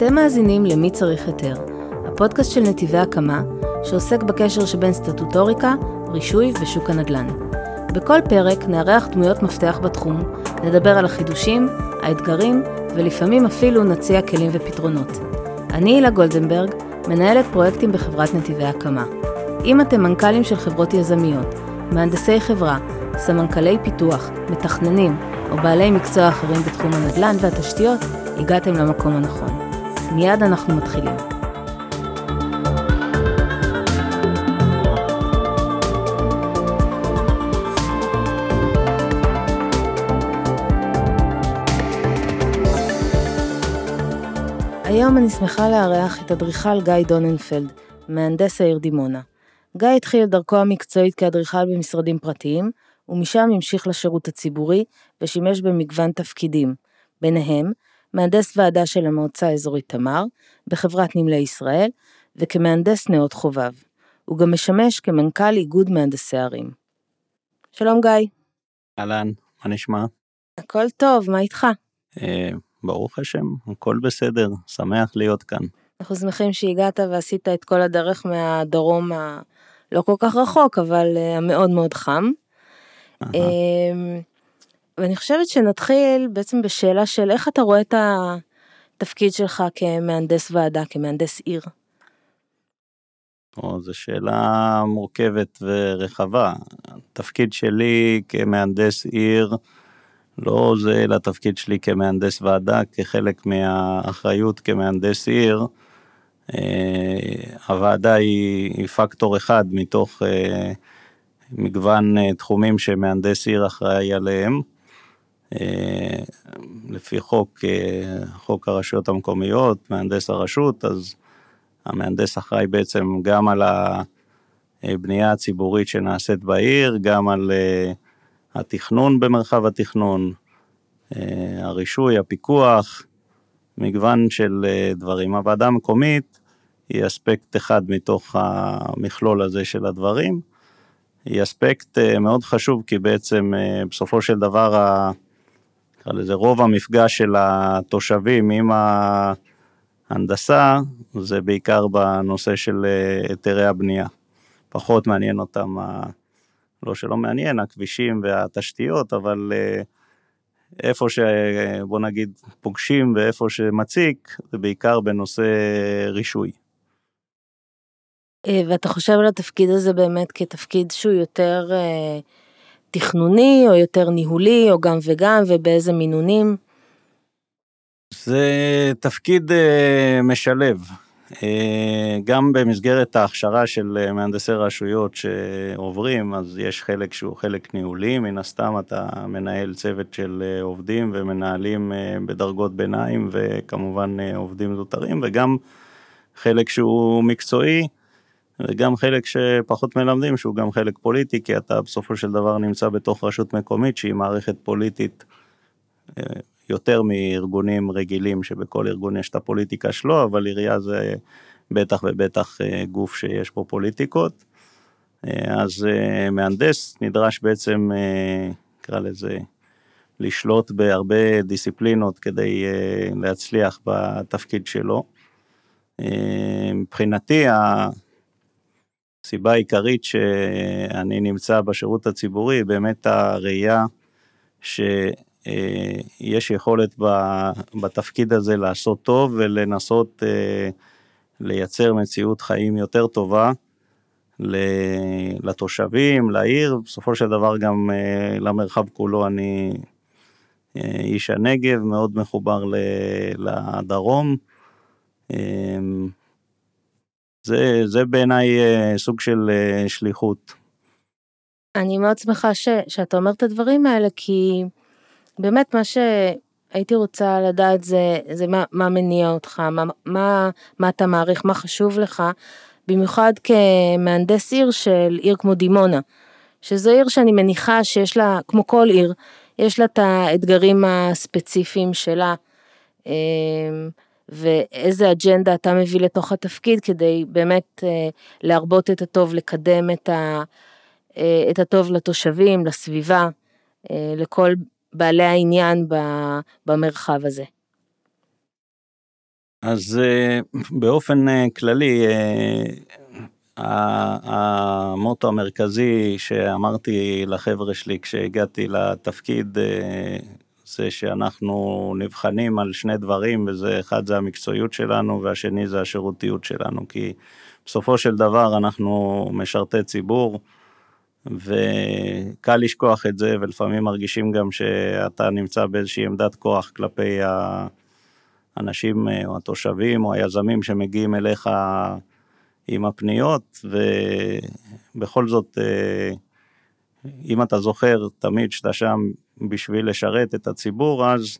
אתם מאזינים ל"מי צריך היתר", הפודקאסט של נתיבי הקמה, שעוסק בקשר שבין סטטוטוריקה, רישוי ושוק הנדל"ן. בכל פרק נארח דמויות מפתח בתחום, נדבר על החידושים, האתגרים, ולפעמים אפילו נציע כלים ופתרונות. אני הילה גולדנברג, מנהלת פרויקטים בחברת נתיבי הקמה. אם אתם מנכ"לים של חברות יזמיות, מהנדסי חברה, סמנכ"לי פיתוח, מתכננים או בעלי מקצוע אחרים בתחום הנדל"ן והתשתיות, הגעתם למקום הנכון. מיד אנחנו מתחילים. היום אני שמחה לארח את אדריכל גיא דוננפלד, מהנדס העיר דימונה. גיא התחיל את דרכו המקצועית כאדריכל במשרדים פרטיים, ומשם המשיך לשירות הציבורי ושימש במגוון תפקידים, ביניהם מהנדס ועדה של המועצה האזורית תמר, בחברת נמלי ישראל, וכמהנדס נאות חובב. הוא גם משמש כמנכ"ל איגוד מהנדסי ערים. שלום גיא. אהלן, מה נשמע? הכל טוב, מה איתך? אה, ברוך השם, הכל בסדר, שמח להיות כאן. אנחנו שמחים שהגעת ועשית את כל הדרך מהדרום הלא כל כך רחוק, אבל אה, המאוד מאוד חם. אמ, ואני חושבת שנתחיל בעצם בשאלה של איך אתה רואה את התפקיד שלך כמהנדס ועדה, כמהנדס עיר. או, זו שאלה מורכבת ורחבה. התפקיד שלי כמהנדס עיר לא זה לתפקיד שלי כמהנדס ועדה, כחלק מהאחריות כמהנדס עיר. אה, הוועדה היא, היא פקטור אחד מתוך אה, מגוון אה, תחומים שמהנדס עיר אחראי עליהם. לפי חוק, חוק הרשויות המקומיות, מהנדס הרשות, אז המהנדס אחראי בעצם גם על הבנייה הציבורית שנעשית בעיר, גם על התכנון במרחב התכנון, הרישוי, הפיקוח, מגוון של דברים. הוועדה המקומית היא אספקט אחד מתוך המכלול הזה של הדברים. היא אספקט אה, מאוד חשוב, כי בעצם אה, בסופו של דבר, נקרא לזה רוב המפגש של התושבים עם ההנדסה, זה בעיקר בנושא של אה, היתרי הבנייה. פחות מעניין אותם, לא שלא מעניין, הכבישים והתשתיות, אבל איפה שבוא נגיד פוגשים ואיפה שמציק, זה בעיקר בנושא רישוי. אה, ואתה חושב על התפקיד הזה באמת כתפקיד שהוא יותר אה, תכנוני או יותר ניהולי או גם וגם ובאיזה מינונים? זה תפקיד אה, משלב. גם במסגרת ההכשרה של מהנדסי רשויות שעוברים, אז יש חלק שהוא חלק ניהולי, מן הסתם אתה מנהל צוות של עובדים ומנהלים בדרגות ביניים וכמובן עובדים זוטרים, וגם חלק שהוא מקצועי, וגם חלק שפחות מלמדים, שהוא גם חלק פוליטי, כי אתה בסופו של דבר נמצא בתוך רשות מקומית שהיא מערכת פוליטית אה, יותר מארגונים רגילים, שבכל ארגון יש את הפוליטיקה שלו, אבל עירייה זה בטח ובטח אה, גוף שיש בו פוליטיקות. אה, אז מהנדס נדרש בעצם, נקרא לזה, לשלוט בהרבה דיסציפלינות כדי להצליח בתפקיד שלו. מבחינתי, הסיבה העיקרית שאני נמצא בשירות הציבורי באמת הראייה שיש יכולת בתפקיד הזה לעשות טוב ולנסות אה, לייצר מציאות חיים יותר טובה לתושבים, לעיר, בסופו של דבר גם אה, למרחב כולו אני אה, איש הנגב, מאוד מחובר לדרום. זה, זה בעיניי אה, סוג של אה, שליחות. אני מאוד שמחה ש, שאתה אומר את הדברים האלה, כי באמת מה שהייתי רוצה לדעת זה, זה מה, מה מניע אותך, מה, מה, מה אתה מעריך, מה חשוב לך, במיוחד כמהנדס עיר של עיר כמו דימונה, שזו עיר שאני מניחה שיש לה, כמו כל עיר, יש לה את האתגרים הספציפיים שלה. ואיזה אג'נדה אתה מביא לתוך התפקיד כדי באמת אה, להרבות את הטוב, לקדם את, ה, אה, את הטוב לתושבים, לסביבה, אה, לכל בעלי העניין במרחב הזה. אז באופן כללי, המוטו המרכזי שאמרתי לחבר'ה שלי כשהגעתי לתפקיד, זה שאנחנו נבחנים על שני דברים, וזה אחד זה המקצועיות שלנו והשני זה השירותיות שלנו, כי בסופו של דבר אנחנו משרתי ציבור, וקל לשכוח את זה, ולפעמים מרגישים גם שאתה נמצא באיזושהי עמדת כוח כלפי האנשים או התושבים או היזמים שמגיעים אליך עם הפניות, ובכל זאת, אם אתה זוכר תמיד שאתה שם בשביל לשרת את הציבור, אז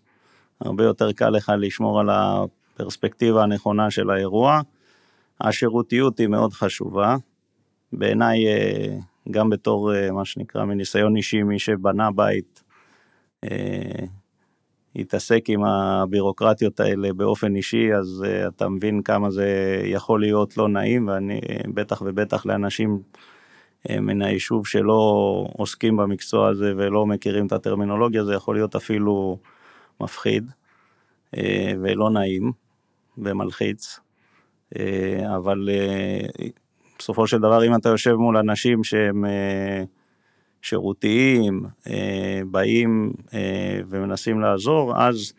הרבה יותר קל לך לשמור על הפרספקטיבה הנכונה של האירוע. השירותיות היא מאוד חשובה, בעיניי גם בתור מה שנקרא מניסיון אישי, מי שבנה בית, התעסק עם הבירוקרטיות האלה באופן אישי, אז אתה מבין כמה זה יכול להיות לא נעים, ואני בטח ובטח לאנשים מן היישוב שלא עוסקים במקצוע הזה ולא מכירים את הטרמינולוגיה, זה יכול להיות אפילו מפחיד ולא נעים ומלחיץ, אבל בסופו של דבר אם אתה יושב מול אנשים שהם שירותיים, באים ומנסים לעזור, אז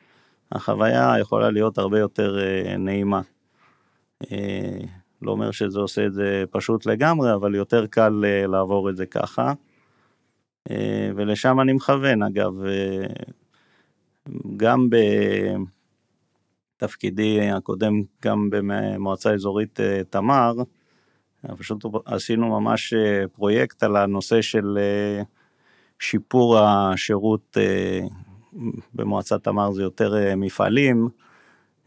החוויה יכולה להיות הרבה יותר נעימה. לא אומר שזה עושה את זה פשוט לגמרי, אבל יותר קל לעבור את זה ככה, ולשם אני מכוון אגב, גם בתפקידי הקודם, גם במועצה אזורית תמר, פשוט עשינו ממש פרויקט על הנושא של שיפור השירות במועצה תמר, זה יותר מפעלים,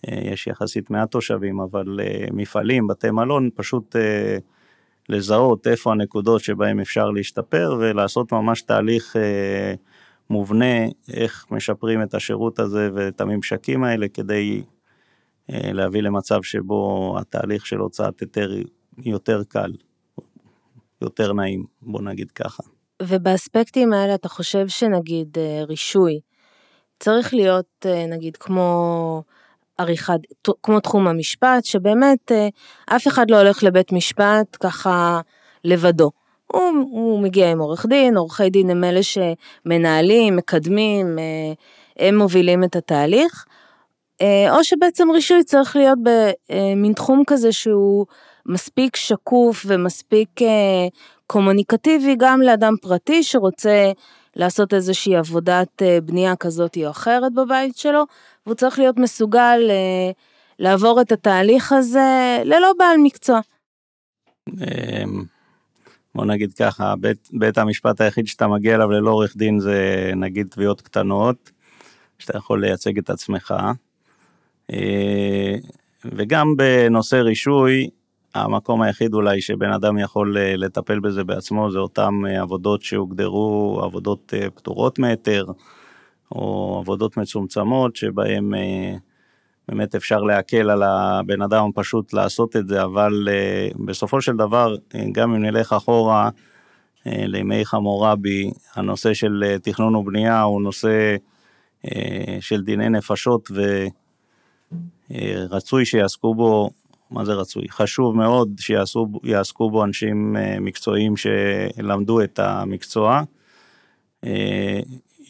יש יחסית מעט תושבים, אבל מפעלים, בתי מלון, פשוט לזהות איפה הנקודות שבהם אפשר להשתפר ולעשות ממש תהליך מובנה, איך משפרים את השירות הזה ואת הממשקים האלה, כדי להביא למצב שבו התהליך של הוצאת היתר יותר קל, יותר נעים, בוא נגיד ככה. ובאספקטים האלה אתה חושב שנגיד רישוי, צריך להיות נגיד כמו עריכת, כמו תחום המשפט, שבאמת אף אחד לא הולך לבית משפט ככה לבדו. הוא, הוא מגיע עם עורך דין, עורכי דין הם אלה שמנהלים, מקדמים, הם מובילים את התהליך, או שבעצם רישוי צריך להיות במין תחום כזה שהוא מספיק שקוף ומספיק קומוניקטיבי גם לאדם פרטי שרוצה לעשות איזושהי עבודת בנייה כזאת או אחרת בבית שלו, והוא צריך להיות מסוגל לעבור את התהליך הזה ללא בעל מקצוע. בוא נגיד ככה, בית, בית המשפט היחיד שאתה מגיע אליו ללא עורך דין זה נגיד תביעות קטנות, שאתה יכול לייצג את עצמך. וגם בנושא רישוי, המקום היחיד אולי שבן אדם יכול לטפל בזה בעצמו זה אותם עבודות שהוגדרו עבודות פטורות מהיתר, או עבודות מצומצמות שבהם באמת אפשר להקל על הבן אדם פשוט לעשות את זה, אבל בסופו של דבר, גם אם נלך אחורה לימי חמורבי, הנושא של תכנון ובנייה הוא נושא של דיני נפשות ורצוי שיעסקו בו מה זה רצוי? חשוב מאוד שיעסקו בו אנשים מקצועיים שלמדו את המקצוע,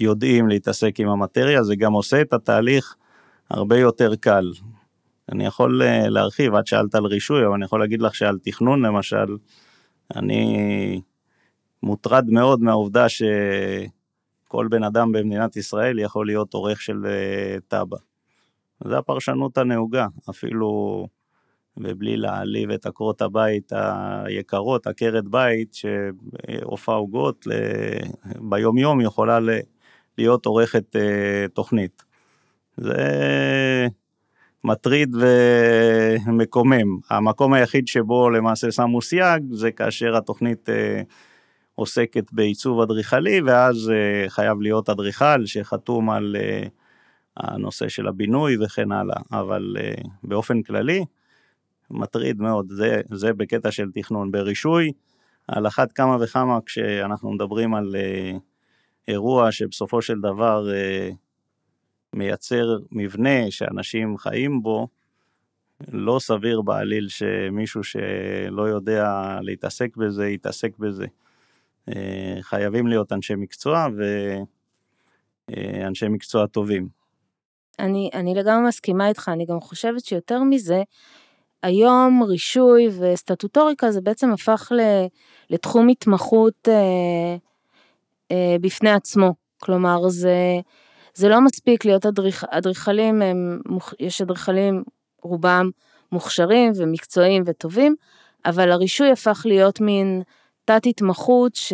יודעים להתעסק עם המטריה, זה גם עושה את התהליך הרבה יותר קל. אני יכול להרחיב, את שאלת על רישוי, אבל אני יכול להגיד לך שעל תכנון למשל, אני מוטרד מאוד מהעובדה שכל בן אדם במדינת ישראל יכול להיות עורך של תב"ע. זו הפרשנות הנהוגה, אפילו ובלי להעליב את עקרות הבית היקרות, עקרת בית שעופה עוגות, ביום יום יכולה להיות עורכת תוכנית. זה מטריד ומקומם. המקום היחיד שבו למעשה שמו סייג זה כאשר התוכנית עוסקת בעיצוב אדריכלי, ואז חייב להיות אדריכל שחתום על הנושא של הבינוי וכן הלאה, אבל באופן כללי, מטריד מאוד, זה, זה בקטע של תכנון. ברישוי, על אחת כמה וכמה כשאנחנו מדברים על uh, אירוע שבסופו של דבר uh, מייצר מבנה שאנשים חיים בו, לא סביר בעליל שמישהו שלא יודע להתעסק בזה, יתעסק בזה. אה, חייבים להיות אנשי מקצוע ואנשי מקצוע טובים. אני, אני לגמרי מסכימה איתך, אני גם חושבת שיותר מזה, היום רישוי וסטטוטוריקה זה בעצם הפך לתחום התמחות אה, אה, בפני עצמו. כלומר, זה, זה לא מספיק להיות אדריכלים, יש אדריכלים רובם מוכשרים ומקצועיים וטובים, אבל הרישוי הפך להיות מין תת התמחות ש,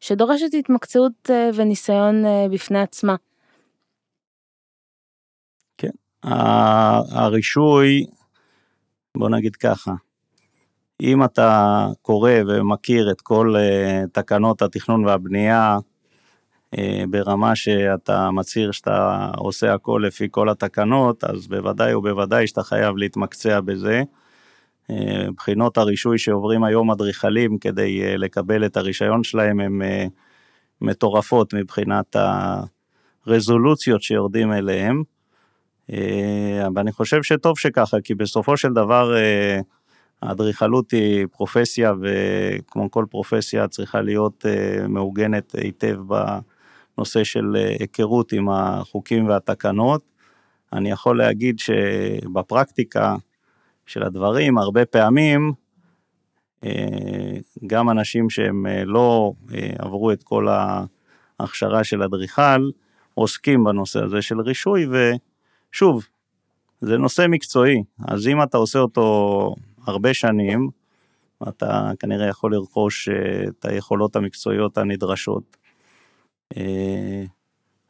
שדורשת התמקצעות אה, וניסיון אה, בפני עצמה. כן, הרישוי, בוא נגיד ככה, אם אתה קורא ומכיר את כל אה, תקנות התכנון והבנייה, אה, ברמה שאתה מצהיר שאתה עושה הכל לפי כל התקנות, אז בוודאי ובוודאי שאתה חייב להתמקצע בזה. אה, בחינות הרישוי שעוברים היום אדריכלים כדי לקבל את הרישיון שלהם הן מטורפות מבחינת הרזולוציות שיורדים אליהם. ואני חושב שטוב שככה, כי בסופו של דבר האדריכלות היא פרופסיה, וכמו כל פרופסיה צריכה להיות מעוגנת היטב ב... נושא של אה, היכרות עם החוקים והתקנות. אני יכול להגיד שבפרקטיקה של הדברים, הרבה פעמים, אה, גם אנשים שהם אה, לא עברו את כל ההכשרה של אדריכל, עוסקים בנושא הזה של רישוי, ושוב, זה נושא מקצועי, אז אם אתה עושה אותו הרבה שנים, אתה כנראה יכול לרכוש את היכולות המקצועיות הנדרשות. אה,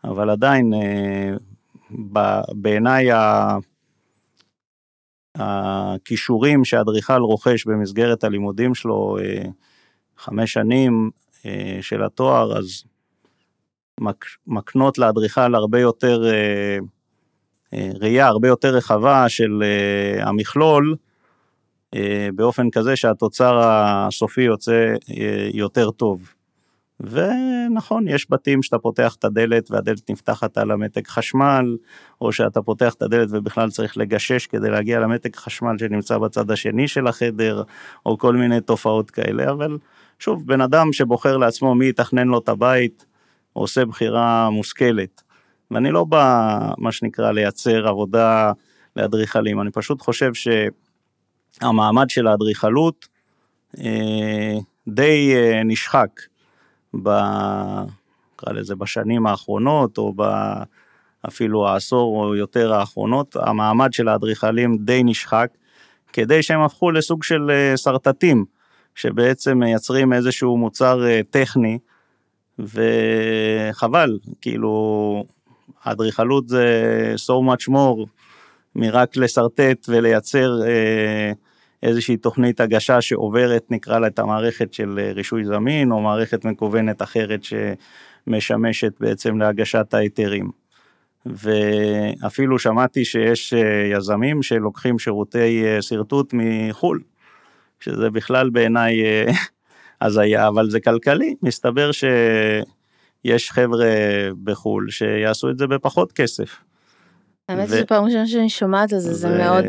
אבל עדיין, אה, בעיניי הכישורים שאדריכל רוכש במסגרת הלימודים שלו, אה, חמש שנים של התואר, אז מקנות לאדריכל הרבה יותר, ראייה הרבה יותר רחבה של המכלול, באופן כזה שהתוצר הסופי יוצא יותר טוב. ונכון, יש בתים שאתה פותח את הדלת והדלת נפתחת על המתג חשמל, או שאתה פותח את הדלת ובכלל צריך לגשש כדי להגיע למתג חשמל שנמצא בצד השני של החדר, או כל מיני תופעות כאלה, אבל שוב, בן אדם שבוחר לעצמו מי יתכנן לו את הבית, עושה בחירה מושכלת. ואני לא בא, מה שנקרא, לייצר עבודה לאדריכלים, אני פשוט חושב שהמעמד של האדריכלות אה, די אה, נשחק. נקרא לזה בשנים האחרונות, או אפילו העשור או יותר האחרונות, המעמד של האדריכלים די נשחק, כדי שהם הפכו לסוג של אה, שרטטים, שבעצם מייצרים איזשהו מוצר טכני, וחבל, כאילו, האדריכלות זה so much more מרק לשרטט ולייצר אה, איזושהי תוכנית הגשה שעוברת, נקרא לה את המערכת של אה, רישוי זמין, או מערכת מקוונת אחרת שמשמשת בעצם להגשת ההיתרים. ואפילו שמעתי שיש אה, יזמים שלוקחים שירותי אה, שרטוט מחו"ל, שזה בכלל בעיניי הזיה, אבל זה כלכלי, מסתבר שיש חבר'ה בחו"ל שיעשו את זה בפחות כסף. האמת ו... שפעם ראשונה שאני שומעת על זה, זה מאוד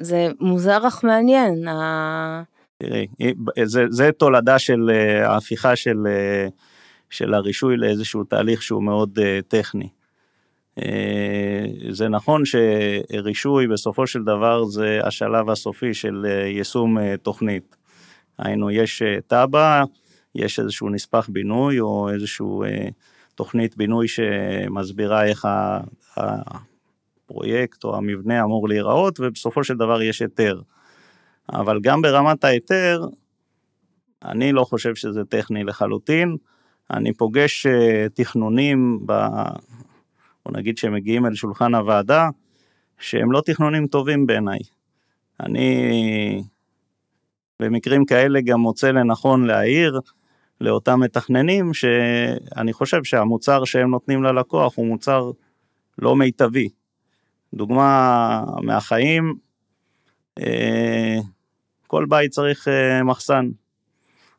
זה מוזר אך מעניין. תראי, זה, זה תולדה של אה, ההפיכה של, אה, של הרישוי לאיזשהו תהליך שהוא מאוד אה, טכני. זה נכון שרישוי בסופו של דבר זה השלב הסופי של יישום תוכנית. היינו, יש תב"ע, יש איזשהו נספח בינוי או איזשהו תוכנית בינוי שמסבירה איך הפרויקט או המבנה אמור להיראות, ובסופו של דבר יש היתר. אבל גם ברמת ההיתר, אני לא חושב שזה טכני לחלוטין. אני פוגש אה, תכנונים, ב... בוא נגיד שהם מגיעים אל שולחן הוועדה, שהם לא תכנונים טובים בעיניי. אני במקרים כאלה גם מוצא לנכון להעיר לאותם מתכננים שאני חושב שהמוצר שהם נותנים ללקוח הוא מוצר לא מיטבי. דוגמה מהחיים, אה, כל בית צריך אה, מחסן.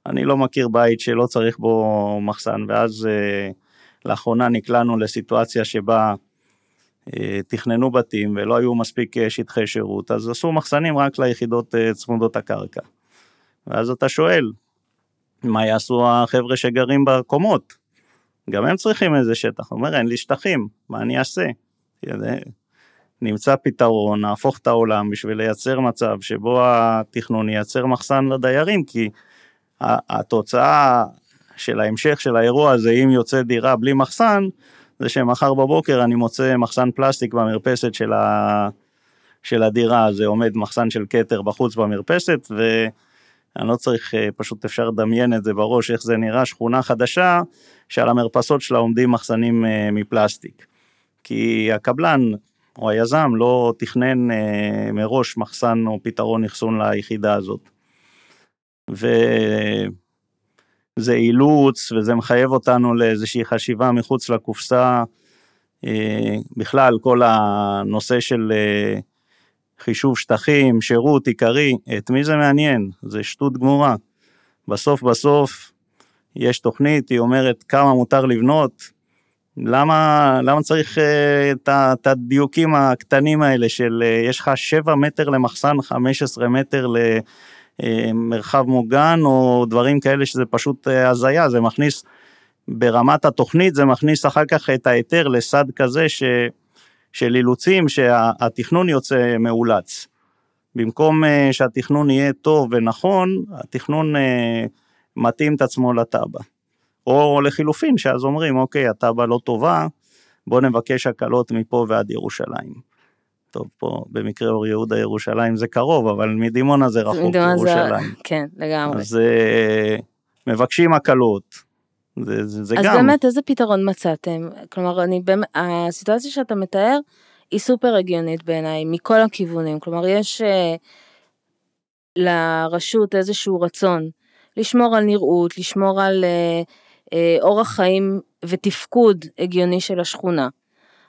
אני לא מכיר בית שלא צריך בו מחסן, ואז אה, לאחרונה נקלענו לסיטואציה שבה תכננו בתים ולא היו מספיק שטחי שירות, אז עשו מחסנים רק ליחידות צמודות הקרקע. ואז אתה שואל, מה יעשו החבר'ה שגרים בקומות? גם הם צריכים איזה שטח. הוא אומר, אין לי שטחים, מה אני אעשה? נמצא פתרון, נהפוך את העולם בשביל לייצר מצב שבו התכנון ייצר מחסן לדיירים, כי התוצאה של ההמשך של האירוע הזה, אם יוצא דירה בלי מחסן, זה שמחר בבוקר אני מוצא מחסן פלסטיק במרפסת של, ה... של הדירה, זה עומד מחסן של כתר בחוץ במרפסת, ואני לא צריך, אה, פשוט אפשר לדמיין את זה בראש, איך זה נראה, שכונה חדשה, שעל המרפסות שלה עומדים מחסנים אה, מפלסטיק. כי הקבלן או היזם לא תכנן אה, מראש מחסן או פתרון אחסון ליחידה הזאת. וזה אילוץ וזה מחייב אותנו לאיזושהי חשיבה מחוץ לקופסה. אה, בכלל כל הנושא של אה, חישוב שטחים, שירות עיקרי, את מי זה מעניין? זה שטות גמורה. בסוף בסוף יש תוכנית, היא אומרת כמה מותר לבנות, למה, למה צריך uh, את הדיוקים הקטנים האלה של uh, יש לך 7 מטר למחסן, 15 מטר למרחב מוגן, או דברים כאלה שזה פשוט uh, הזיה, זה מכניס, ברמת התוכנית זה מכניס אחר כך את ההיתר לסד כזה ש, של אילוצים שהתכנון יוצא מאולץ. במקום uh, שהתכנון יהיה טוב ונכון, התכנון uh, מתאים את עצמו לתב"ע. או לחילופין, שאז אומרים, אוקיי, התב"ע לא טובה, בוא נבקש הקלות מפה ועד ירושלים. טוב, פה במקרה אור יהודה ירושלים זה קרוב, אבל מדימונה זה רחוק ירושלים. זה... כן, לגמרי. אז uh, מבקשים הקלות. זה, זה, זה אז גם... אז באמת, איזה פתרון מצאתם? כלומר, אני באמת, הסיטואציה שאתה מתאר היא סופר הגיונית בעיניי, מכל הכיוונים. כלומר, יש uh, לרשות איזשהו רצון לשמור על נראות, לשמור על אה, אורח חיים ותפקוד הגיוני של השכונה.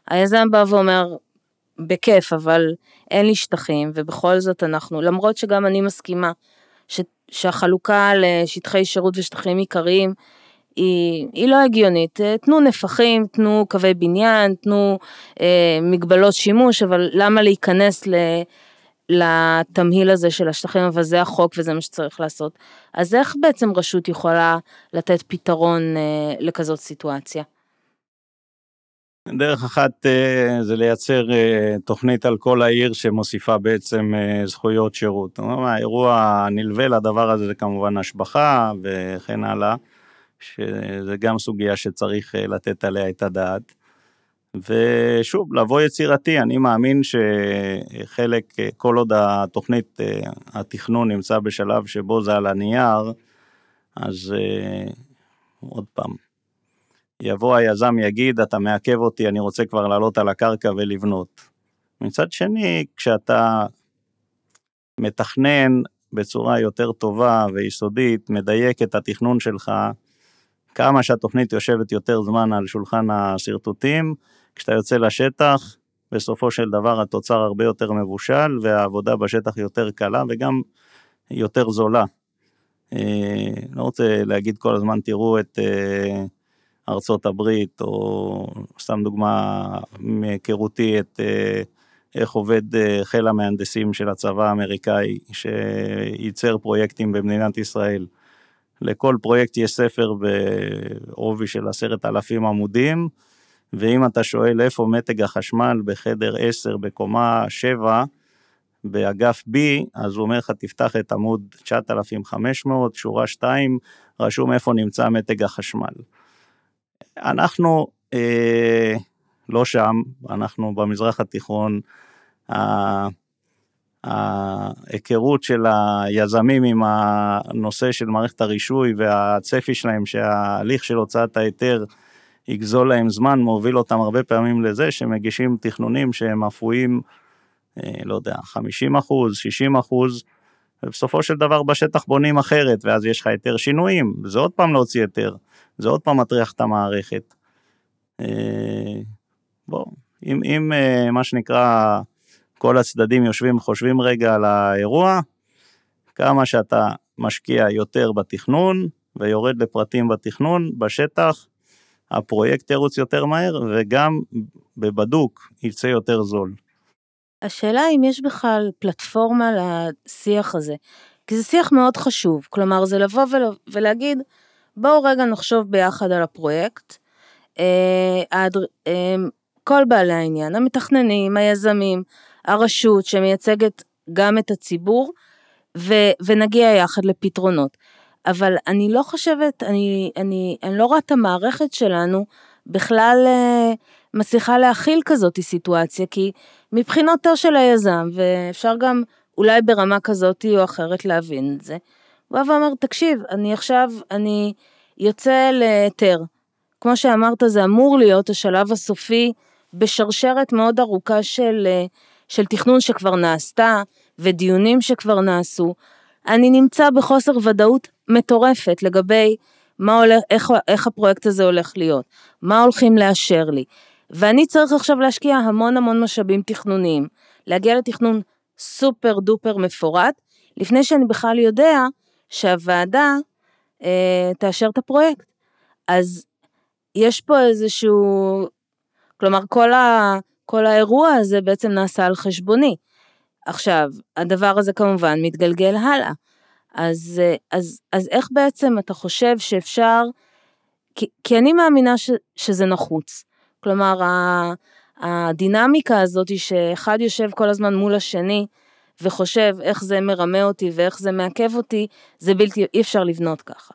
היזם בא ואומר, בכיף, אבל אין לי שטחים, ובכל זאת אנחנו, למרות שגם אני מסכימה ש, שהחלוקה לשטחי שירות ושטחים עיקריים היא, היא לא הגיונית. אה, תנו נפחים, תנו קווי בניין, תנו אה, מגבלות שימוש, אבל למה להיכנס ל... לתמהיל הזה של השטחים, אבל זה החוק וזה מה שצריך לעשות. אז איך בעצם רשות יכולה לתת פתרון אה, לכזאת סיטואציה? דרך אחת אה, זה לייצר אה, תוכנית על כל העיר שמוסיפה בעצם אה, זכויות שירות. האירוע הנלווה לדבר הזה זה כמובן השבחה וכן הלאה, שזה גם סוגיה שצריך לתת עליה את הדעת. ושוב, לבוא יצירתי, אני מאמין שחלק, כל עוד התוכנית, התכנון נמצא בשלב שבו זה על הנייר, אז עוד פעם, יבוא היזם יגיד, אתה מעכב אותי, אני רוצה כבר לעלות על הקרקע ולבנות. מצד שני, כשאתה מתכנן בצורה יותר טובה ויסודית, מדייק את התכנון שלך, כמה שהתוכנית יושבת יותר זמן על שולחן השרטוטים, כשאתה יוצא לשטח, בסופו של דבר התוצר הרבה יותר מבושל והעבודה בשטח יותר קלה וגם יותר זולה. אה, לא רוצה להגיד כל הזמן תראו את אה, ארצות הברית או סתם דוגמה מהיכרותי את אה, איך עובד חיל המהנדסים של הצבא האמריקאי שייצר פרויקטים במדינת ישראל. לכל פרויקט יש ספר בעובי של עשרת אלפים עמודים, ואם אתה שואל איפה מתג החשמל בחדר 10 בקומה 7, באגף B, אז הוא אומר לך תפתח את עמוד 9500, שורה 2, רשום איפה נמצא מתג החשמל. אנחנו אה, לא שם, אנחנו במזרח התיכון, ההיכרות של היזמים עם הנושא של מערכת הרישוי והצפי שלהם שההליך של הוצאת ההיתר יגזול להם זמן, מוביל אותם הרבה פעמים לזה שמגישים תכנונים שהם אפויים, אה, לא יודע, 50 אחוז, 60 אחוז, ובסופו של דבר בשטח בונים אחרת, ואז יש לך היתר שינויים, זה עוד פעם להוציא היתר, זה עוד פעם מטריח את המערכת. אה, בוא, אם, אם אה, מה שנקרא, כל הצדדים יושבים וחושבים רגע על האירוע, כמה שאתה משקיע יותר בתכנון ויורד לפרטים בתכנון, בשטח, הפרויקט ירוץ יותר מהר, וגם בבדוק יצא יותר זול. השאלה אם יש בכלל פלטפורמה לשיח הזה, כי זה שיח מאוד חשוב, כלומר זה לבוא ולהגיד, בואו רגע נחשוב ביחד על הפרויקט, אה, אה, כל בעלי העניין, המתכננים, היזמים, הרשות שמייצגת גם את הציבור, ו, ונגיע יחד לפתרונות. אבל אני לא חושבת, אני, אני, אני לא רואה את המערכת שלנו בכלל אה, מצליחה להכיל כזאת סיטואציה, כי מבחינתו של היזם, ואפשר גם אולי ברמה כזאת או אחרת להבין את זה, הוא בא ואומר, תקשיב, אני עכשיו, אני יוצא להיתר. כמו שאמרת, זה אמור להיות השלב הסופי בשרשרת מאוד ארוכה של, אה, של תכנון שכבר נעשתה ודיונים שכבר נעשו. אני נמצא בחוסר ודאות מטורפת לגבי מה הולך, איך, איך הפרויקט הזה הולך להיות, מה הולכים לאשר לי. ואני צריך עכשיו להשקיע המון המון משאבים תכנוניים, להגיע לתכנון סופר דופר מפורט, לפני שאני בכלל יודע שהוועדה אה, תאשר את הפרויקט. אז יש פה איזשהו, כלומר כל, ה, כל האירוע הזה בעצם נעשה על חשבוני. עכשיו, הדבר הזה כמובן מתגלגל הלאה. אז, אה, אז, אז איך בעצם אתה חושב שאפשר, כי, כי אני מאמינה ש, שזה נחוץ. כלומר, הדינמיקה הזאת היא שאחד יושב כל הזמן מול השני וחושב איך זה מרמה אותי ואיך זה מעכב אותי, זה בלתי, אי אפשר לבנות ככה.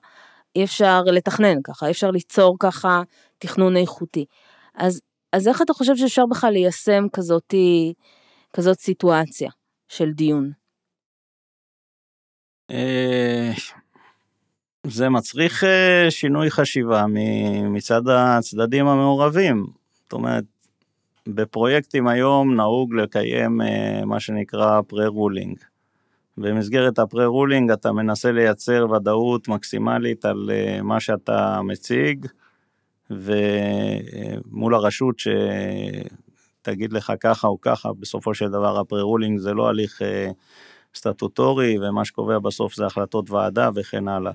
אי אפשר לתכנן ככה, אי אפשר ליצור ככה תכנון איכותי. אז, אז איך אתה חושב שאפשר בכלל ליישם כזאת, כזאת סיטואציה של דיון? אה, זה מצריך אה, שינוי חשיבה מצד הצדדים המעורבים. זאת אומרת, בפרויקטים היום נהוג לקיים אה, מה שנקרא פרה-רולינג. במסגרת הפרה-רולינג אתה מנסה לייצר ודאות מקסימלית על מה שאתה מציג, ומול הרשות שתגיד לך ככה או ככה, בסופו של דבר הפרה-רולינג זה לא הליך סטטוטורי, ומה שקובע בסוף זה החלטות ועדה וכן הלאה.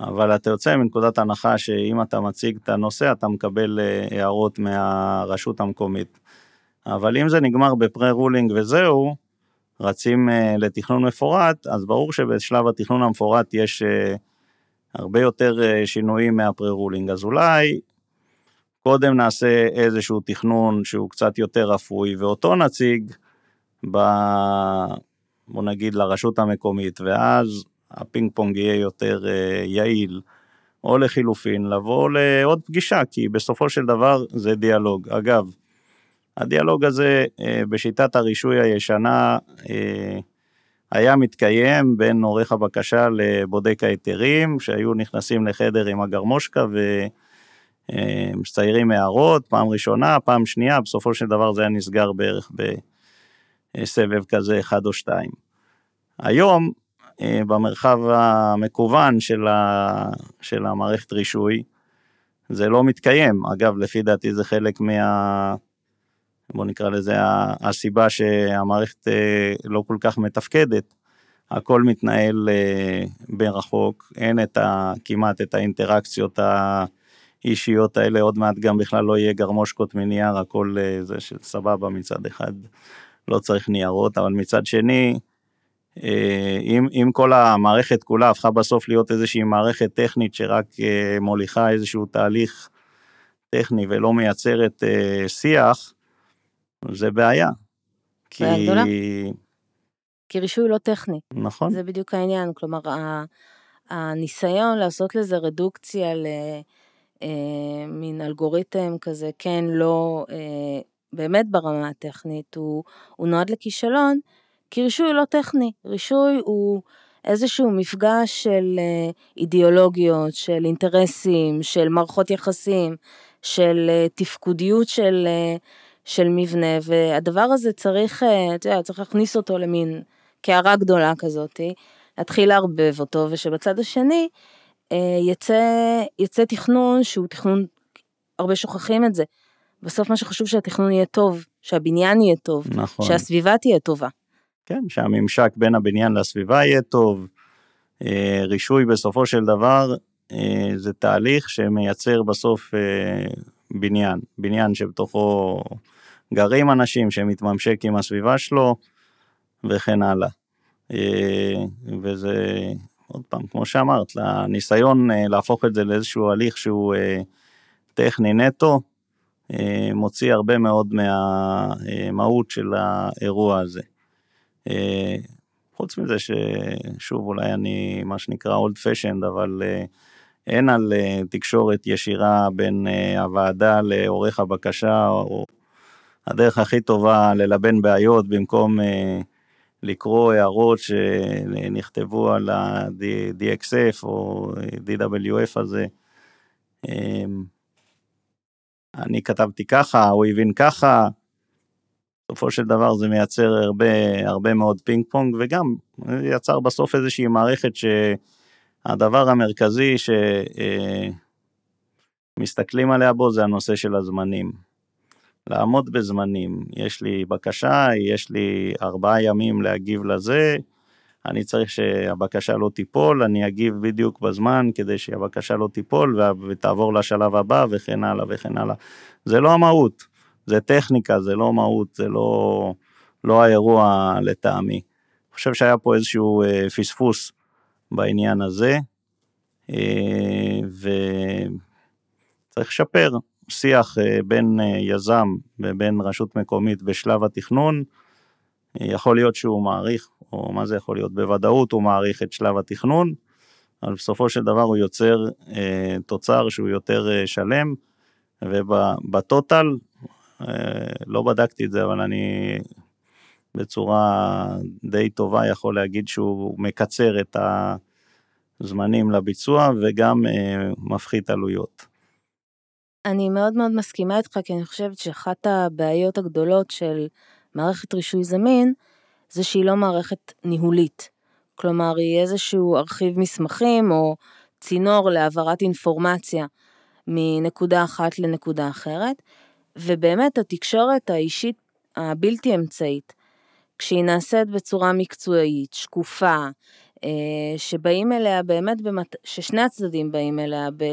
אבל אתה יוצא מנקודת הנחה שאם אתה מציג את הנושא, אתה מקבל אה, הערות מהרשות המקומית. אבל אם זה נגמר בפרה-רולינג וזהו, רצים אה, לתכנון מפורט, אז ברור שבשלב התכנון המפורט יש אה, הרבה יותר שינויים מהפרה-רולינג. אז אולי קודם נעשה איזשהו תכנון שהוא קצת יותר אפוי, ואותו נציג ב... בוא נגיד, לרשות המקומית, ואז הפינג פונג יהיה יותר אה, יעיל, או לחילופין, לבוא לעוד פגישה, כי בסופו של דבר זה דיאלוג. אגב, הדיאלוג הזה אה, בשיטת הרישוי הישנה אה, היה מתקיים בין עורך הבקשה לבודק ההיתרים, שהיו נכנסים לחדר עם הגרמושקה ומציירים הערות, פעם ראשונה, פעם שנייה, בסופו של דבר זה היה נסגר בערך ב... סבב כזה אחד או שתיים. היום אה, במרחב המקוון של, ה, של המערכת רישוי זה לא מתקיים. אגב, לפי דעתי זה חלק מה... בוא נקרא לזה הסיבה שהמערכת אה, לא כל כך מתפקדת. הכל מתנהל אה, ברחוק, אין את ה, כמעט את האינטראקציות האישיות האלה, עוד מעט גם בכלל לא יהיה גרמושקות מנייר, הכל זה של סבבה מצד אחד. לא צריך ניירות, אבל מצד שני, אה, אם, אם כל המערכת כולה הפכה בסוף להיות איזושהי מערכת טכנית שרק אה, מוליכה איזשהו תהליך טכני ולא מייצרת אה, שיח, זה בעיה. כי... גדולה. כי רישוי לא טכני. נכון. זה בדיוק העניין, כלומר, הניסיון לעשות לזה רדוקציה למין אלגוריתם כזה, כן, לא, באמת ברמה הטכנית, הוא, הוא נועד לכישלון, כי רישוי הוא לא טכני, רישוי הוא איזשהו מפגש של אה, אידיאולוגיות, של אינטרסים, של מערכות יחסים, של אה, תפקודיות של, אה, של מבנה, והדבר הזה צריך, אתה יודע, צריך להכניס אותו למין קערה גדולה כזאתי, להתחיל לערבב אותו, ושבצד השני יצא, יצא תכנון שהוא תכנון, הרבה שוכחים את זה, בסוף מה שחשוב שהתכנון יהיה טוב, שהבניין יהיה טוב, נכון. שהסביבה תהיה טובה. כן, שהממשק בין הבניין לסביבה יהיה טוב. אה, רישוי בסופו של דבר זה תהליך שמייצר בסוף בניין, בניין שבתוכו גרים אנשים שמתממשק עם הסביבה שלו וכן הלאה. וזה, עוד פעם, כמו שאמרת, הניסיון להפוך את זה לאיזשהו הליך שהוא טכני נטו, מוציא הרבה מאוד מהמהות של האירוע הזה. חוץ מזה ששוב אולי אני מה שנקרא old fashioned אבל אין על תקשורת ישירה בין הוועדה לעורך הבקשה או הדרך הכי טובה ללבן בעיות במקום לקרוא הערות שנכתבו על ה-DXF או DWF הזה. אני כתבתי ככה, הוא הבין ככה, בסופו של דבר זה מייצר הרבה, הרבה מאוד פינג פונג, וגם יצר בסוף איזושהי מערכת שהדבר המרכזי שמסתכלים עליה בו זה הנושא של הזמנים. לעמוד בזמנים, יש לי בקשה, יש לי ארבעה ימים להגיב לזה, אני צריך שהבקשה לא תיפול, אני אגיב בדיוק בזמן כדי שהבקשה לא תיפול ותעבור לשלב הבא וכן הלאה וכן הלאה. זה לא המהות, זה טכניקה, זה לא מהות, זה לא, לא האירוע לטעמי. אני חושב שהיה פה איזשהו אה, פספוס בעניין הזה, אה, וצריך לשפר שיח אה, בין אה, יזם ובין רשות מקומית בשלב התכנון, יכול להיות שהוא מעריך, או מה זה יכול להיות, בוודאות הוא מעריך את שלב התכנון, אבל בסופו של דבר הוא יוצר אה, תוצר שהוא יותר אה, שלם, ובטוטל, אה, לא בדקתי את זה, אבל אני בצורה די טובה יכול להגיד שהוא מקצר את הזמנים לביצוע וגם אה, מפחית עלויות. אני מאוד מאוד מסכימה איתך, כי אני חושבת שאחת הבעיות הגדולות של מערכת רישוי זמין, זה שהיא לא מערכת ניהולית. כלומר, היא איזשהו ארכיב מסמכים או צינור להעברת אינפורמציה מנקודה אחת לנקודה אחרת, ובאמת התקשורת האישית הבלתי אמצעית, כשהיא נעשית בצורה מקצועית, שקופה, אה, שבאים אליה באמת, במת... ששני הצדדים באים אליה ב...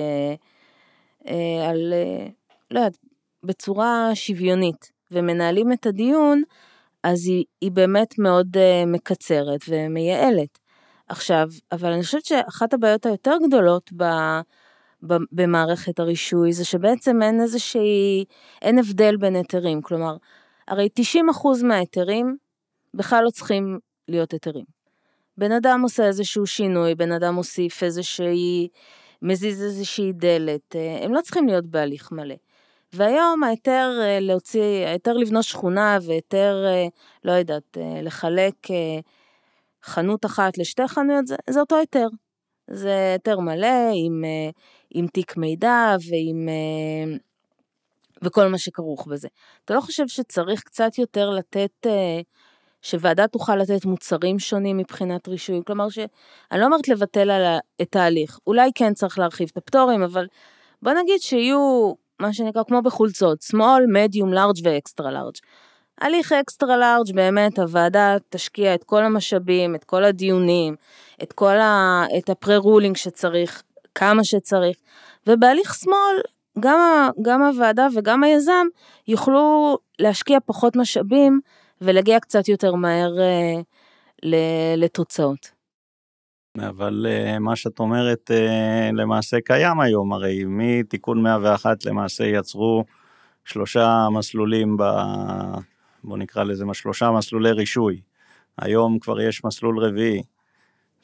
אה, על, אה, לא יודעת, בצורה שוויונית, ומנהלים את הדיון, אז היא, היא באמת מאוד uh, מקצרת ומייעלת. עכשיו, אבל אני חושבת שאחת הבעיות היותר גדולות ב, ב, במערכת הרישוי זה שבעצם אין איזושהי, אין הבדל בין היתרים, כלומר, הרי 90% מההיתרים בכלל לא צריכים להיות היתרים. בן אדם עושה איזשהו שינוי, בן אדם מוסיף איזושהי, מזיז איזושהי דלת, אה, הם לא צריכים להיות בהליך מלא. והיום ההיתר אה, להוציא, ההיתר לבנות שכונה והיתר, אה, לא יודעת, לחלק חנות אחת לשתי חנויות, זה, זה אותו היתר. זה היתר מלא עם, עם תיק מידע ועם... וכל מה שכרוך בזה. אתה לא חושב שצריך קצת יותר לתת, שוועדה תוכל לתת מוצרים שונים מבחינת רישוי? כלומר, שאני לא אומרת לבטל על את ההליך, אולי כן צריך להרחיב את הפטורים, אבל בוא נגיד שיהיו מה שנקרא כמו בחולצות, small, medium, large ואקסטרה large. הליך אקסטרה לארג' באמת הוועדה תשקיע את כל המשאבים, את כל הדיונים, את כל ה... את הפרה-רולינג שצריך, כמה שצריך, ובהליך שמאל גם, גם הוועדה וגם היזם יוכלו להשקיע פחות משאבים ולהגיע קצת יותר מהר אה, לתוצאות. אבל uh, מה שאת אומרת uh, למעשה קיים היום, הרי מתיקון 101 למעשה יצרו שלושה מסלולים, ב... בוא נקרא לזה שלושה מסלולי רישוי. היום כבר יש מסלול רביעי,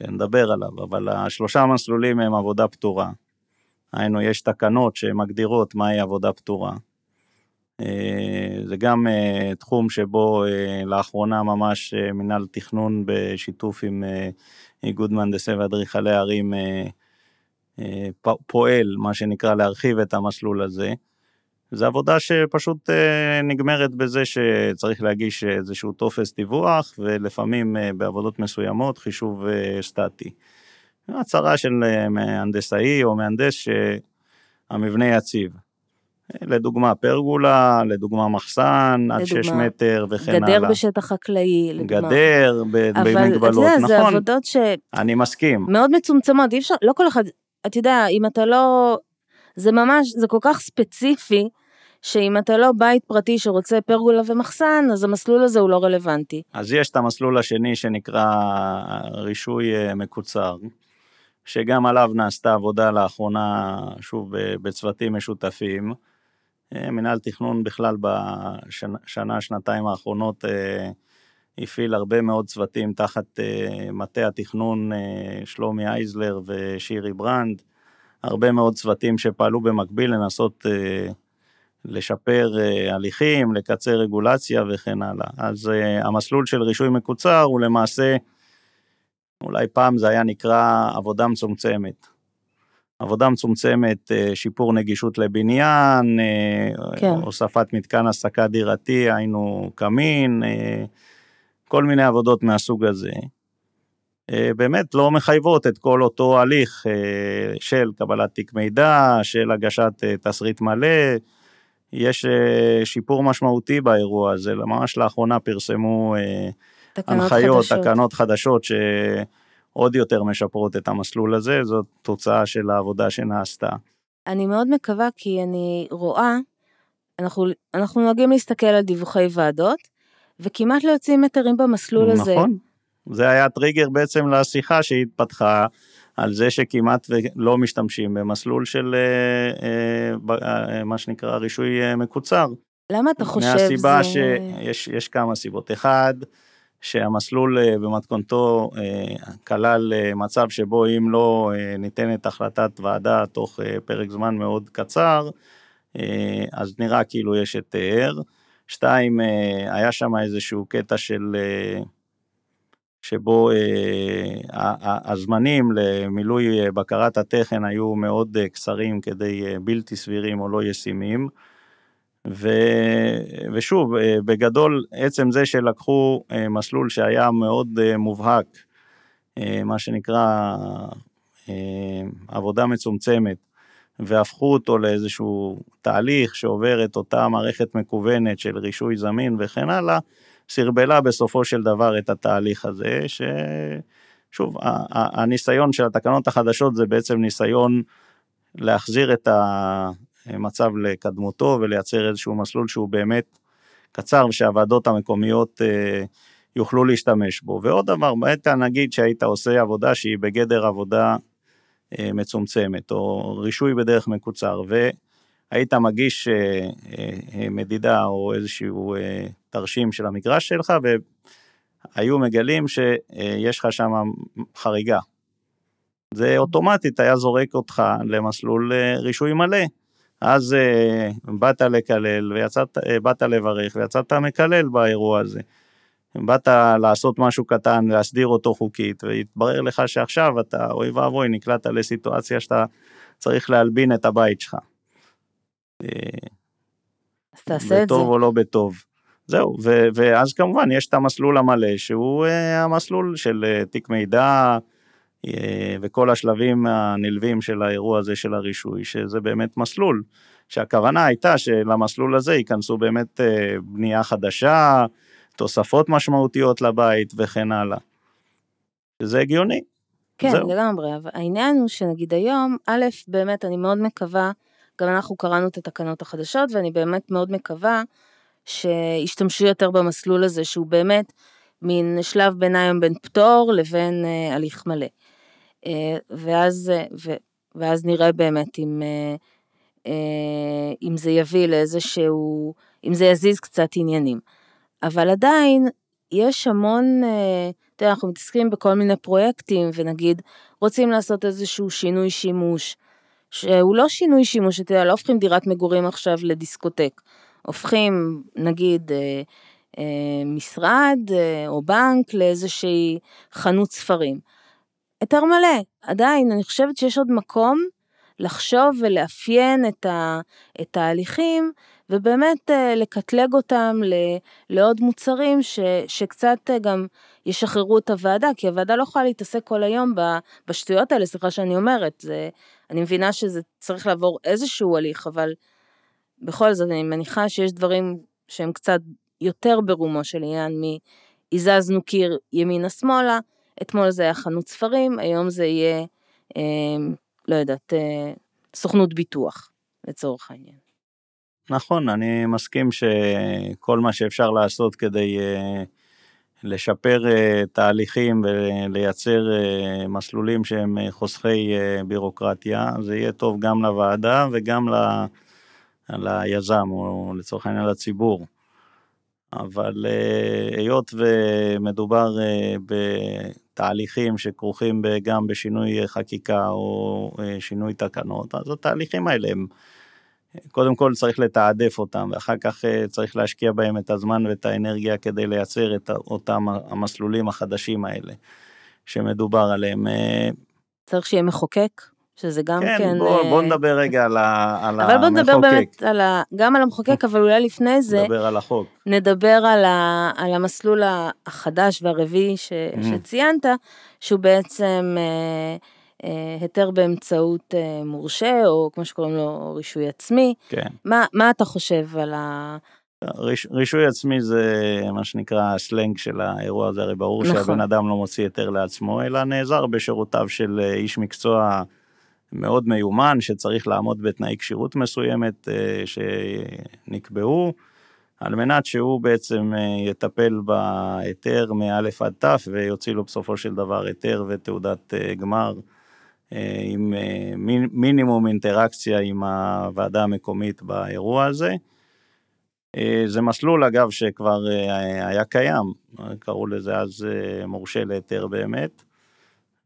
נדבר עליו, אבל השלושה מסלולים הם עבודה פתורה. היינו, יש תקנות שמגדירות מהי עבודה פתורה. אה, זה גם תחום שבו לאחרונה ממש מנהל תכנון בשיתוף עם איגוד מהנדסי ואדריכלי ערים אה, אה, פועל, מה שנקרא, להרחיב את המסלול הזה. זו עבודה שפשוט אה, נגמרת בזה שצריך להגיש איזשהו טופס דיווח, ולפעמים בעבודות מסוימות חישוב סטטי. הצהרה של מהנדסאי או מהנדס שהמבנה יציב. לדוגמה פרגולה, לדוגמה מחסן, עד 6 מטר וכן גדר הלאה. גדר בשטח חקלאי, לדוגמה. גדר במגבלות, נכון. אבל זה, זה עבודות ש... אני מסכים. מאוד מצומצמות, אי אפשר, לא כל אחד, אתה יודע, אם אתה לא, זה ממש, זה כל כך ספציפי, שאם אתה לא בית פרטי שרוצה פרגולה ומחסן, אז המסלול הזה הוא לא רלוונטי. אז יש את המסלול השני שנקרא רישוי אה, מקוצר, שגם עליו נעשתה עבודה לאחרונה, שוב, בצוותים משותפים. אה, מנהל תכנון בכלל בשנה, שנתיים האחרונות אה, הפעיל הרבה מאוד צוותים תחת מטה התכנון שלומי אייזלר ושירי ברנד, הרבה מאוד צוותים שפעלו במקביל לנסות לשפר הליכים, לקצר רגולציה וכן הלאה. אז המסלול של רישוי מקוצר הוא למעשה, אולי פעם זה היה נקרא עבודה מצומצמת. עבודה מצומצמת, uh, שיפור נגישות לבניין, uh, כן. הוספת מתקן הסקה דירתי, היינו קמין, uh, כל מיני עבודות מהסוג הזה. באמת לא מחייבות את כל אותו הליך של קבלת תיק מידע, של הגשת תסריט מלא, יש אה, שיפור משמעותי באירוע הזה, ממש לאחרונה פרסמו אה, תקנות הנחיות, חדשות. תקנות חדשות שעוד יותר משפרות את המסלול הזה, זאת תוצאה של העבודה שנעשתה. אני מאוד מקווה כי אני רואה, אנחנו, אנחנו נוהגים להסתכל על דיווחי ועדות, וכמעט לא יוצאים היתרים במסלול נכון. הזה. נכון, זה היה טריגר בעצם לשיחה שהתפתחה. על זה שכמעט ולא משתמשים במסלול של אה, אה, אה, מה שנקרא רישוי מקוצר. למה אתה חושב זה... מהסיבה שיש כמה סיבות. אחד, שהמסלול במתכונתו כלל מצב שבו אם לא ניתנת החלטת ועדה תוך פרק זמן מאוד קצר, אז נראה כאילו יש היתר. שתיים, היה שם איזשהו קטע של שבו אה, הזמנים למילוי אה, בקרת התכן היו מאוד אה, קצרים כדי אה, בלתי סבירים או לא ישימים. ו, ושוב, אה, בגדול, עצם זה שלקחו אה, מסלול שהיה מאוד אה, מובהק, מה שנקרא עבודה מצומצמת, והפכו אותו לאיזשהו תהליך שעובר את אותה מערכת מקוונת של רישוי זמין וכן הלאה, סרבלה בסופו של דבר את התהליך הזה, ששוב, הניסיון של התקנות החדשות זה בעצם ניסיון להחזיר את המצב לקדמותו ולייצר איזשהו מסלול שהוא באמת קצר ושהוועדות המקומיות אה, יוכלו להשתמש בו. ועוד דבר, בעת נגיד שהיית עושה עבודה שהיא בגדר עבודה אה, מצומצמת, או רישוי בדרך מקוצר, והיית מגיש אה, מדידה או איזשהו תרשים של המגרש שלך, והיו מגלים שיש לך שם חריגה. זה אוטומטית היה זורק אותך למסלול רישוי מלא. אז אה, באת לקלל, ויצאת, אה, באת לברך ויצאת מקלל באירוע הזה. באת לעשות משהו קטן, להסדיר אותו חוקית, והתברר לך שעכשיו אתה, אוי ואבוי, נקלעת לסיטואציה שאתה צריך להלבין את הבית שלך. אז תעשה את זה. בטוב או לא בטוב. זהו, ו- ואז כמובן יש את המסלול המלא שהוא uh, המסלול של uh, תיק מידע uh, וכל השלבים הנלווים של האירוע הזה של הרישוי, שזה באמת מסלול, שהכוונה הייתה שלמסלול הזה ייכנסו באמת uh, בנייה חדשה, תוספות משמעותיות לבית וכן הלאה. שזה הגיוני. כן, זהו. לגמרי, אבל העניין הוא שנגיד היום, א', באמת אני מאוד מקווה, גם אנחנו קראנו את התקנות החדשות ואני באמת מאוד מקווה שישתמשו יותר במסלול הזה, שהוא באמת מין שלב ביניים בין פטור לבין uh, הליך מלא. Uh, ואז, uh, ו, ואז נראה באמת אם, uh, אם זה יביא לאיזשהו, אם זה יזיז קצת עניינים. אבל עדיין, יש המון, אתה יודע, אנחנו מתעסקים בכל מיני פרויקטים, ונגיד, רוצים לעשות איזשהו שינוי שימוש, שהוא לא שינוי שימוש, אתה יודע, לא הופכים דירת מגורים עכשיו לדיסקוטק. הופכים נגיד אה, אה, משרד אה, או בנק לאיזושהי חנות ספרים. היתר מלא, עדיין אני חושבת שיש עוד מקום לחשוב ולאפיין את, ה, את ההליכים ובאמת אה, לקטלג אותם ל, לעוד מוצרים ש, שקצת אה, גם ישחררו את הוועדה, כי הוועדה לא יכולה להתעסק כל היום בשטויות האלה, סליחה שאני אומרת, זה, אני מבינה שזה צריך לעבור איזשהו הליך, אבל בכל זאת, אני מניחה שיש דברים שהם קצת יותר ברומו של עניין מ"הזזנו קיר ימינה-שמאלה", אתמול זה היה חנות ספרים, היום זה יהיה אה, לא יודעת, סוכנות ביטוח, לצורך העניין. נכון, אני מסכים שכל מה שאפשר לעשות כדי לשפר תהליכים ולייצר מסלולים שהם חוסכי בירוקרטיה, זה יהיה טוב גם לוועדה וגם ליזם, או לצורך העניין לציבור. אבל היות ומדובר בתהליכים שכרוכים גם בשינוי חקיקה או שינוי תקנות, אז התהליכים האלה הם, קודם כל צריך לתעדף אותם, ואחר כך צריך להשקיע בהם את הזמן ואת האנרגיה כדי לייצר את אותם המסלולים החדשים האלה שמדובר עליהם. צריך שיהיה מחוקק? שזה גם כן... כן, בוא, בוא נדבר רגע על, על אבל בוא נדבר באמת על ה, גם על המחוקק, אבל אולי לפני זה... נדבר על החוק. נדבר על, ה, על המסלול החדש והרביעי ש, mm. שציינת, שהוא בעצם אה, אה, היתר באמצעות אה, מורשה, או כמו שקוראים לו רישוי עצמי. כן. מה, מה אתה חושב על ה... ריש, רישוי עצמי זה מה שנקרא הסלנג של האירוע הזה, הרי ברור נכון. שהבן אדם לא מוציא היתר לעצמו, אלא נעזר בשירותיו של איש מקצוע מאוד מיומן, שצריך לעמוד בתנאי כשירות מסוימת אה, שנקבעו, על מנת שהוא בעצם אה, יטפל בהיתר מא' עד ת' ויוציא לו בסופו של דבר היתר ותעודת אה, גמר. עם מינימום אינטראקציה עם הוועדה המקומית באירוע הזה. זה מסלול אגב שכבר היה קיים, קראו לזה אז מורשה להיתר באמת.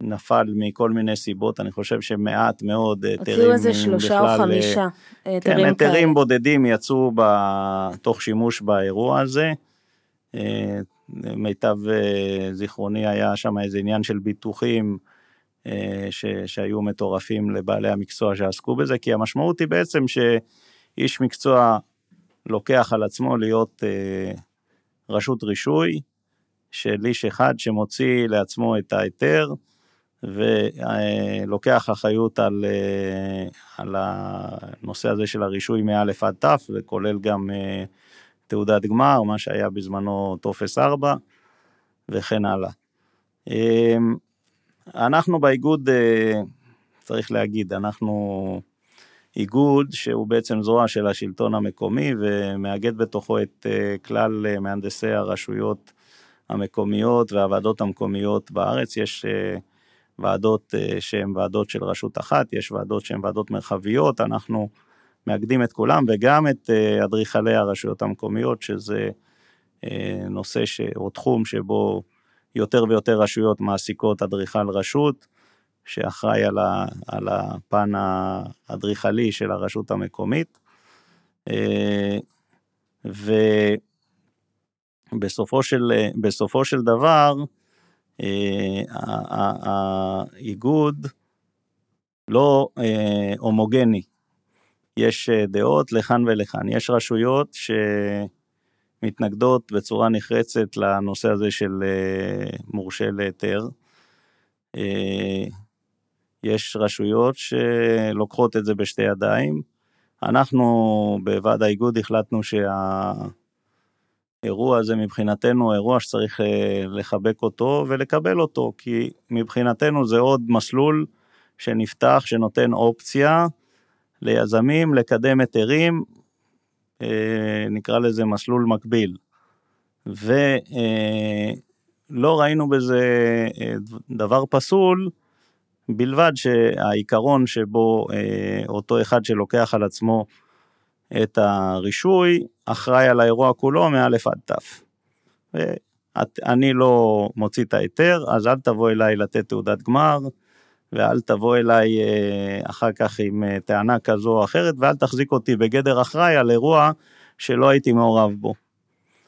נפל מכל מיני סיבות, אני חושב שמעט מאוד היתרים בכלל... הוציאו איזה שלושה או חמישה אה, היתרים כאלה. כן, היתרים בודדים יצאו תוך שימוש באירוע הזה. אה, מיטב אה, זיכרוני היה שם איזה עניין של ביטוחים ש, שהיו מטורפים לבעלי המקצוע שעסקו בזה, כי המשמעות היא בעצם שאיש מקצוע לוקח על עצמו להיות רשות רישוי של איש אחד שמוציא לעצמו את ההיתר, ולוקח אחריות על, אה, על הנושא הזה של הרישוי מא' עד ת', וכולל גם אה, תעודת גמר, מה שהיה בזמנו טופס 4, וכן הלאה. אמ, אנחנו באיגוד, אה, צריך להגיד, אנחנו איגוד שהוא בעצם זרוע של השלטון המקומי ומאגד בתוכו את כלל מהנדסי הרשויות המקומיות והוועדות המקומיות בארץ. יש ועדות אה, שהן ועדות של רשות אחת, יש ועדות שהן ועדות מרחביות, אנחנו מאגדים את כולם וגם את אה, אדריכלי הרשויות המקומיות, שזה אה, נושא ש... או תחום שבו יותר ויותר רשויות מעסיקות אדריכל רשות, שאחראי על, ה... על הפן האדריכלי של הרשות המקומית. ובסופו של, של דבר, האיגוד לא אה, הומוגני, יש אה, דעות לכאן ולכאן, יש רשויות שמתנגדות בצורה נחרצת לנושא הזה של מורשה להיתר, יש רשויות שלוקחות את זה בשתי ידיים, אנחנו בוועד האיגוד החלטנו שה... האירוע הזה מבחינתנו אירוע שצריך אה, לחבק אותו ולקבל אותו, כי מבחינתנו זה עוד מסלול שנפתח, שנותן אופציה ליזמים לקדם היתרים, אה, נקרא לזה מסלול מקביל. ולא אה, ראינו בזה דבר פסול, בלבד שהעיקרון שבו אותו אחד שלוקח על עצמו את הרישוי, אחראי על האירוע כולו מא' עד ת'. אני לא מוציא את ההיתר, אז אל תבוא אליי לתת תעודת גמר, ואל תבוא אליי אה, אחר כך עם אה, טענה כזו או אחרת, ואל תחזיק אותי בגדר אחראי על אירוע שלא הייתי מעורב בו.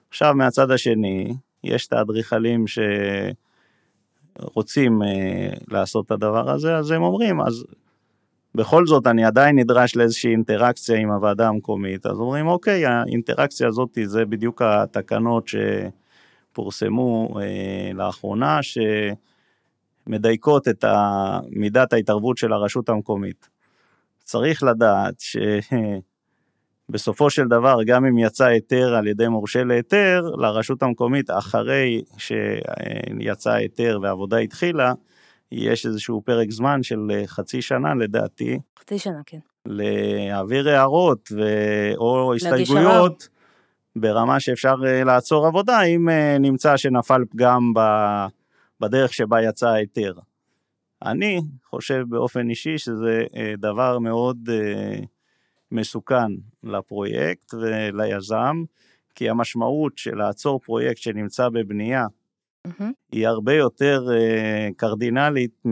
עכשיו מהצד השני, יש את האדריכלים שרוצים אה, לעשות את הדבר הזה, אז הם אומרים, אז בכל זאת אני עדיין נדרש לאיזושהי אינטראקציה עם הוועדה המקומית, אז אומרים אוקיי, האינטראקציה הזאת זה בדיוק התקנות שפורסמו אה, לאחרונה, שמדייקות את מידת ההתערבות של הרשות המקומית. צריך לדעת שבסופו של דבר, גם אם יצא היתר על ידי מורשה להיתר, לרשות המקומית, אחרי שיצא היתר והעבודה התחילה, יש איזשהו פרק זמן של חצי שנה לדעתי. חצי שנה, כן. להעביר הערות ו... או הסתייגויות ברמה שאפשר לעצור עבודה אם נמצא שנפל פגם ב... בדרך שבה יצא ההיתר. אני חושב באופן אישי שזה דבר מאוד מסוכן לפרויקט וליזם, כי המשמעות של לעצור פרויקט שנמצא בבנייה mm-hmm. היא הרבה יותר uh, קרדינלית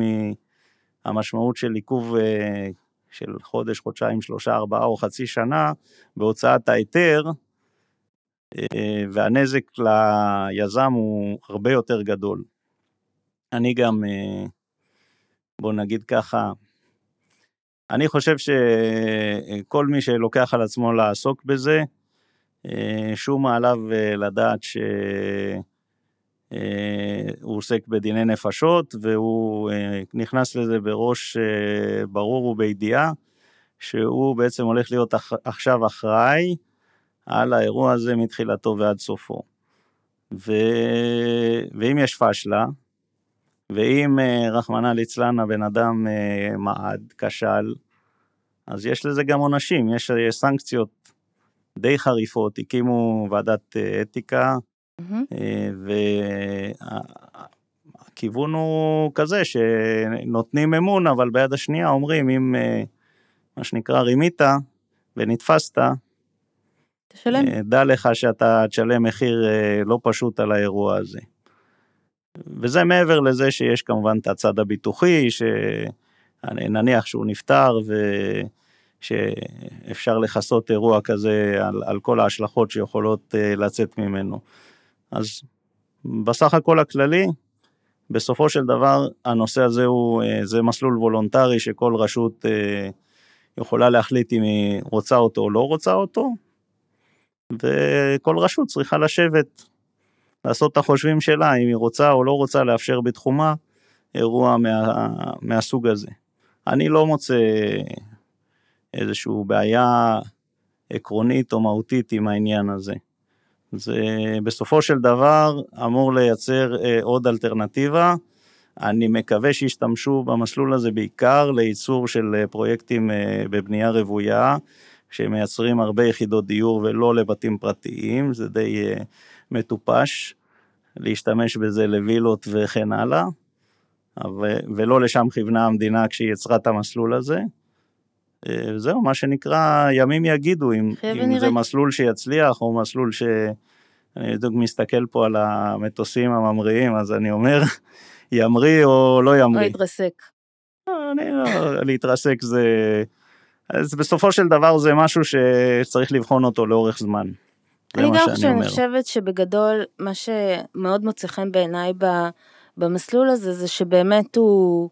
מהמשמעות של עיכוב uh, של חודש, חודשיים, שלושה, ארבעה או חצי שנה בהוצאת ההיתר, uh, והנזק ליזם הוא הרבה יותר גדול. אני גם, uh, בוא נגיד ככה, אני חושב שכל מי שלוקח על עצמו לעסוק בזה, שום עליו לדעת שהוא עוסק בדיני נפשות, והוא נכנס לזה בראש ברור ובידיעה, שהוא בעצם הולך להיות עכשיו אחראי על האירוע הזה מתחילתו ועד סופו. ו... ואם יש פשלה, ואם אה, רחמנא ליצלן הבן אדם אה, מעד, כשל, אז יש לזה גם עונשים, יש אה, סנקציות די חריפות, הקימו ועדת אתיקה. והכיוון הוא כזה שנותנים אמון, אבל ביד השנייה אומרים, אם מה שנקרא רימית ונתפסת, תשלם. דע לך שאתה תשלם מחיר לא פשוט על האירוע הזה. וזה מעבר לזה שיש כמובן את הצד הביטוחי, שנניח שהוא נפטר ושאפשר לכסות אירוע כזה על, על כל ההשלכות שיכולות אה, לצאת ממנו. אז בסך הכל הכללי, בסופו של דבר הנושא הזה הוא, אה, זה מסלול וולונטרי שכל רשות אה, יכולה להחליט אם היא רוצה אותו או לא רוצה אותו, וכל רשות צריכה לשבת לעשות את החושבים שלה, אם היא רוצה או לא רוצה לאפשר בתחומה אירוע מה, מהסוג הזה. אני לא מוצא איזושהי בעיה עקרונית או מהותית עם העניין הזה. זה בסופו של דבר אמור לייצר אה, עוד אלטרנטיבה. אני מקווה שישתמשו במסלול הזה בעיקר לייצור של אה, פרויקטים אה, בבנייה רוויה, שמייצרים הרבה יחידות דיור ולא לבתים פרטיים, זה די מטופש להשתמש בזה לווילות וכן הלאה, ולא לשם כיוונה המדינה כשהיא יצרה את המסלול הזה. אה, זהו, מה שנקרא, ימים יגידו אם, אם זה מסלול שיצליח או מסלול ש... אני בדיוק מסתכל פה על המטוסים הממריאים, אז אני אומר, ימריא או לא ימריא. או יתרסק. לא, אני לא, להתרסק זה... אז בסופו של דבר זה משהו שצריך לבחון אותו לאורך זמן. אני גם חושבת, אני חושבת שבגדול, מה שמאוד מוצא חן בעיניי במסלול הזה, זה שבאמת הוא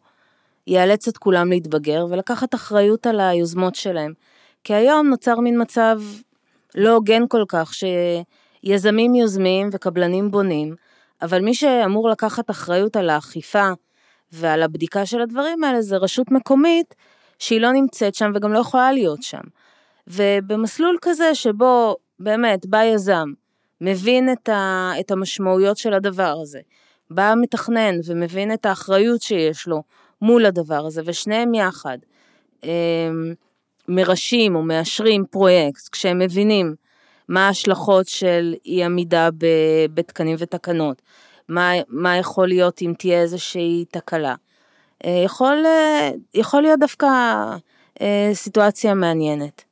יאלץ את כולם להתבגר ולקחת אחריות על היוזמות שלהם. כי היום נוצר מין מצב לא הוגן כל כך, שיזמים יוזמים וקבלנים בונים, אבל מי שאמור לקחת אחריות על האכיפה ועל הבדיקה של הדברים האלה זה רשות מקומית שהיא לא נמצאת שם וגם לא יכולה להיות שם. ובמסלול כזה שבו באמת, בא יזם, מבין את, ה, את המשמעויות של הדבר הזה, בא מתכנן ומבין את האחריות שיש לו מול הדבר הזה, ושניהם יחד הם, מרשים או מאשרים פרויקט, כשהם מבינים מה ההשלכות של אי עמידה בתקנים ותקנות, מה, מה יכול להיות אם תהיה איזושהי תקלה. אה, יכול, אה, יכול להיות דווקא אה, סיטואציה מעניינת.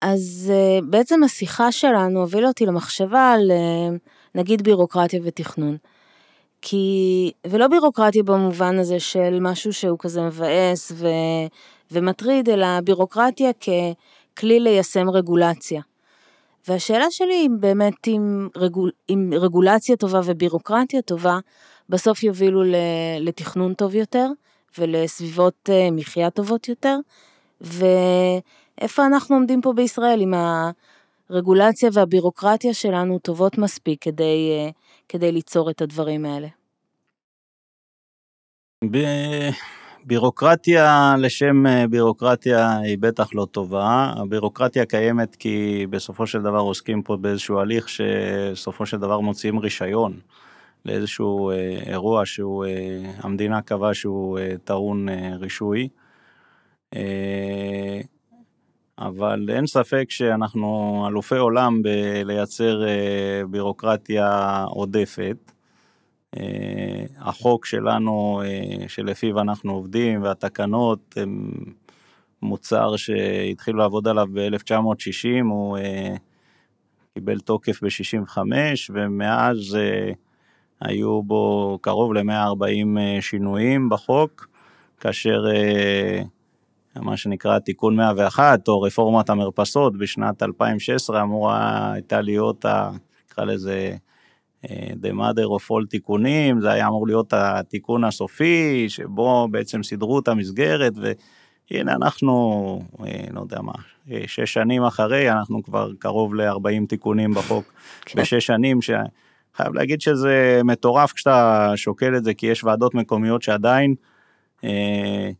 אז בעצם השיחה שלנו הובילה אותי למחשבה על נגיד בירוקרטיה ותכנון. כי, ולא בירוקרטיה במובן הזה של משהו שהוא כזה מבאס ו, ומטריד, אלא בירוקרטיה ככלי ליישם רגולציה. והשאלה שלי היא באמת אם, רגול, אם רגולציה טובה ובירוקרטיה טובה בסוף יובילו לתכנון טוב יותר ולסביבות אה, מחיה טובות יותר, ו... איפה אנחנו עומדים פה בישראל עם הרגולציה והבירוקרטיה שלנו טובות מספיק כדי, אה, כדי ליצור את הדברים האלה. בירוקרטיה לשם אה, בירוקרטיה היא בטח לא טובה, הבירוקרטיה קיימת כי בסופו של דבר עוסקים פה באיזשהו הליך שסופו של דבר מוציאים רישיון לאיזשהו אירוע שהוא, המדינה קבעה שהוא טעון רישוי. אבל אין ספק שאנחנו אלופי עולם בלייצר בירוקרטיה עודפת. החוק שלנו, שלפיו אנחנו עובדים, והתקנות הם מוצר שהתחילו לעבוד עליו ב-1960, הוא קיבל תוקף ב-65, ומאז היו בו קרוב ל-140 שינויים בחוק, כאשר מה שנקרא תיקון 101, או רפורמת המרפסות בשנת 2016, אמורה הייתה להיות, נקרא לזה, the mother of all תיקונים, זה היה אמור להיות התיקון הסופי, שבו בעצם סידרו את המסגרת, והנה אנחנו, לא יודע מה, שש שנים אחרי, אנחנו כבר קרוב ל-40 תיקונים בחוק כן. בשש שנים, שחייב להגיד שזה מטורף כשאתה שוקל את זה, כי יש ועדות מקומיות שעדיין אה,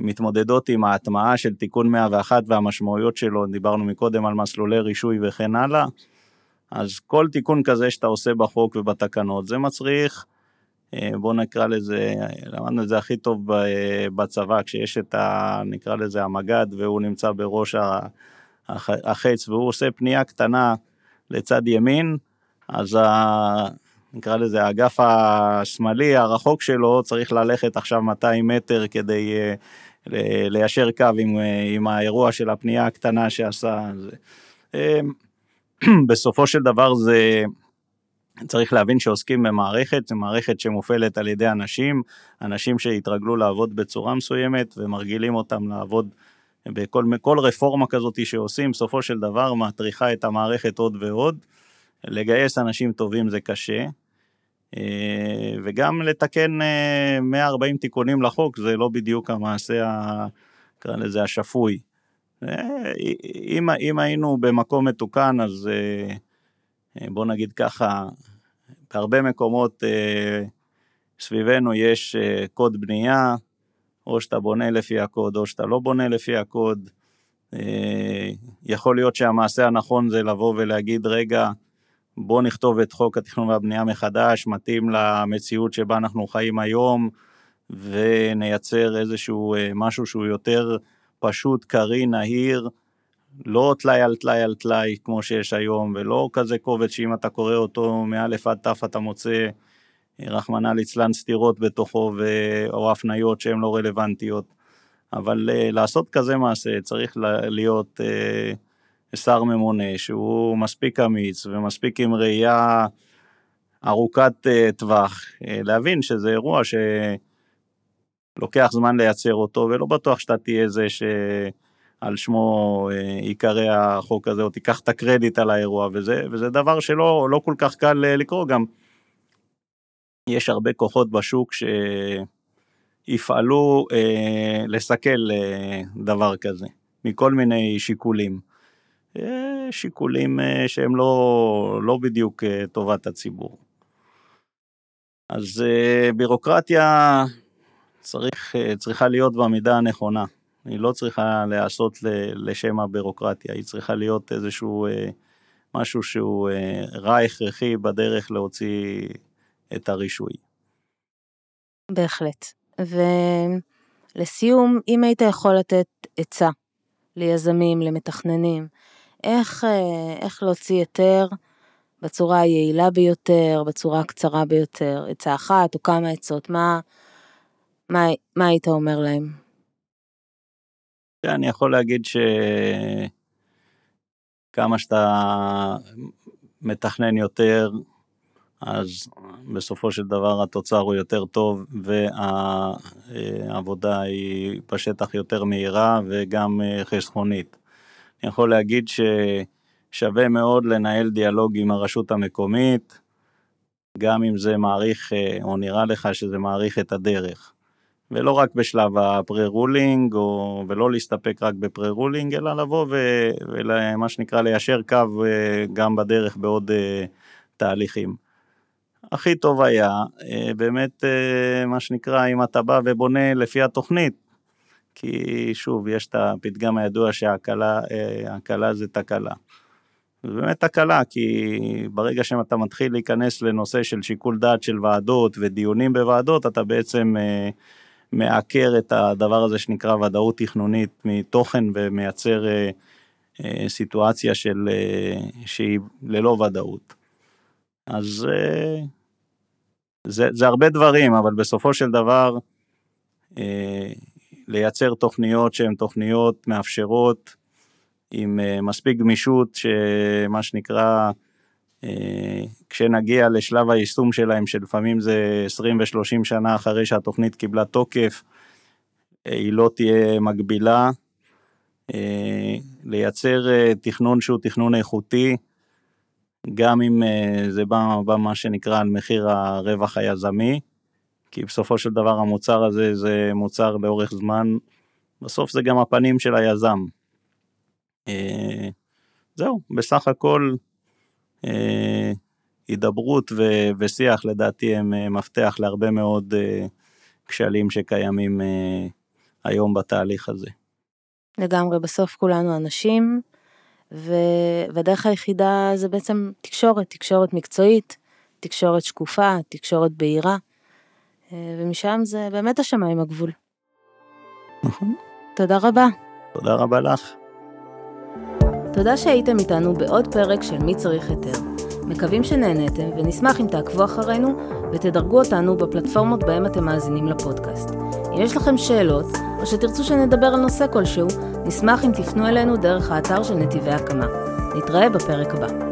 מתמודדות עם ההטמעה של תיקון 101 והמשמעויות שלו, דיברנו מקודם על מסלולי רישוי וכן הלאה, אז כל תיקון כזה שאתה עושה בחוק ובתקנות, זה מצריך, אה, בוא נקרא לזה, למדנו את זה הכי טוב בצבא, כשיש את ה... נקרא לזה המג"ד, והוא נמצא בראש החץ, והוא עושה פנייה קטנה לצד ימין, אז ה... נקרא לזה האגף השמאלי הרחוק שלו צריך ללכת עכשיו 200 מטר כדי אה, ליישר קו עם, אה, עם האירוע של הפנייה הקטנה שעשה. זה. בסופו של דבר זה, צריך להבין שעוסקים במערכת, זו מערכת שמופעלת על ידי אנשים, אנשים שהתרגלו לעבוד בצורה מסוימת ומרגילים אותם לעבוד בכל כל רפורמה כזאת שעושים, בסופו של דבר מטריחה את המערכת עוד ועוד. לגייס אנשים טובים זה קשה, וגם לתקן 140 אה, תיקונים לחוק זה לא בדיוק המעשה, נקרא לזה השפוי. אה, אם, אם היינו במקום מתוקן, אז אה, אה, בוא נגיד ככה, בהרבה מקומות סביבנו יש קוד בנייה, או שאתה בונה לפי הקוד, או שאתה לא בונה לפי הקוד. יכול להיות שהמעשה הנכון זה לבוא ולהגיד, רגע, בוא נכתוב את חוק התכנון והבנייה מחדש, מתאים למציאות שבה אנחנו חיים היום, ונייצר איזשהו משהו שהוא יותר פשוט, קריא, נהיר, לא טלאי על טלאי על טלאי כמו שיש היום, ולא כזה קובץ שאם אתה קורא אותו מאלף עד תף אתה מוצא, רחמנא ליצלן, סתירות בתוכו, ו... או הפניות שהן לא רלוונטיות. אבל uh, לעשות כזה מעשה צריך להיות שר ממונה שהוא מספיק אמיץ ומספיק עם ראייה ארוכת uh, טווח, uh, להבין שזה אירוע ש... לוקח זמן לייצר אותו, ולא בטוח שאתה תהיה זה שעל שמו אה, ייקרא החוק הזה, או תיקח את הקרדיט על האירוע, וזה, וזה דבר שלא לא כל כך קל אה, לקרוא, גם יש הרבה כוחות בשוק שיפעלו אה, לסכל אה, דבר כזה, מכל מיני שיקולים. אה, שיקולים אה, שהם לא, לא בדיוק אה, טובת הציבור. אז בירוקרטיה צריך, צריכה להיות במידה הנכונה. היא לא צריכה להיעשות לשם הבירוקרטיה, היא צריכה להיות איזשהו משהו שהוא רע הכרחי בדרך להוציא את הרישוי. בהחלט. ולסיום, אם היית יכול לתת עצה ליזמים, למתכננים, איך, איך להוציא היתר בצורה היעילה ביותר, בצורה הקצרה ביותר, עצה אחת או כמה עצות, מה, מה, מה היית אומר להם? אני יכול להגיד שכמה שאתה מתכנן יותר, אז בסופו של דבר התוצר הוא יותר טוב והעבודה היא בשטח יותר מהירה וגם חסכונית. אני יכול להגיד ששווה מאוד לנהל דיאלוג עם הרשות המקומית, גם אם זה מעריך, או נראה לך שזה מעריך את הדרך. ולא רק בשלב הפרה-רולינג, ולא להסתפק רק בפרה-רולינג, אלא לבוא ומה שנקרא ליישר קו אה, גם בדרך בעוד אה, תהליכים. הכי טוב היה אה, באמת מה שנקרא אם אתה בא ובונה לפי התוכנית, כי שוב יש את הפתגם הידוע שהקלה זה תקלה. זה באמת תקלה, כי ברגע שאתה מתחיל להיכנס לנושא של שיקול דעת של ועדות ודיונים בוועדות, אתה בעצם אה, מעקר את הדבר הזה שנקרא ודאות תכנונית מתוכן ומייצר אה, אה, סיטואציה של, אה, שהיא ללא ודאות. אז אה, זה, זה הרבה דברים, אבל בסופו של דבר, אה, לייצר תוכניות שהן תוכניות מאפשרות עם אה, מספיק גמישות, שמה שנקרא, אה, כשנגיע לשלב היישום שלהם, שלפעמים זה 20 ו-30 שנה אחרי שהתוכנית קיבלה תוקף, אה, היא לא תהיה מגבילה. לייצר תכנון שהוא תכנון איכותי, גם אם זה בא, בא מה שנקרא על מחיר הרווח היזמי, כי בסופו של דבר המוצר הזה זה מוצר לאורך זמן, בסוף זה גם הפנים של היזם. אה, זהו, בסך הכל אה, הידברות ושיח לדעתי הם אה, מפתח להרבה מאוד כשלים שקיימים היום בתהליך הזה. לגמרי, בסוף כולנו אנשים, ו- והדרך היחידה זה בעצם תקשורת, תקשורת מקצועית, תקשורת שקופה, תקשורת בהירה, ומשם זה באמת השמיים הגבול. נכון. תודה רבה. תודה רבה לך. תודה שהייתם איתנו בעוד פרק של מי צריך היתר. מקווים שנהניתם ונשמח אם תעקבו אחרינו ותדרגו אותנו בפלטפורמות בהם אתם מאזינים לפודקאסט. אם יש לכם שאלות או שתרצו שנדבר על נושא כלשהו, נשמח אם תפנו אלינו דרך האתר של נתיבי הקמה. נתראה בפרק הבא.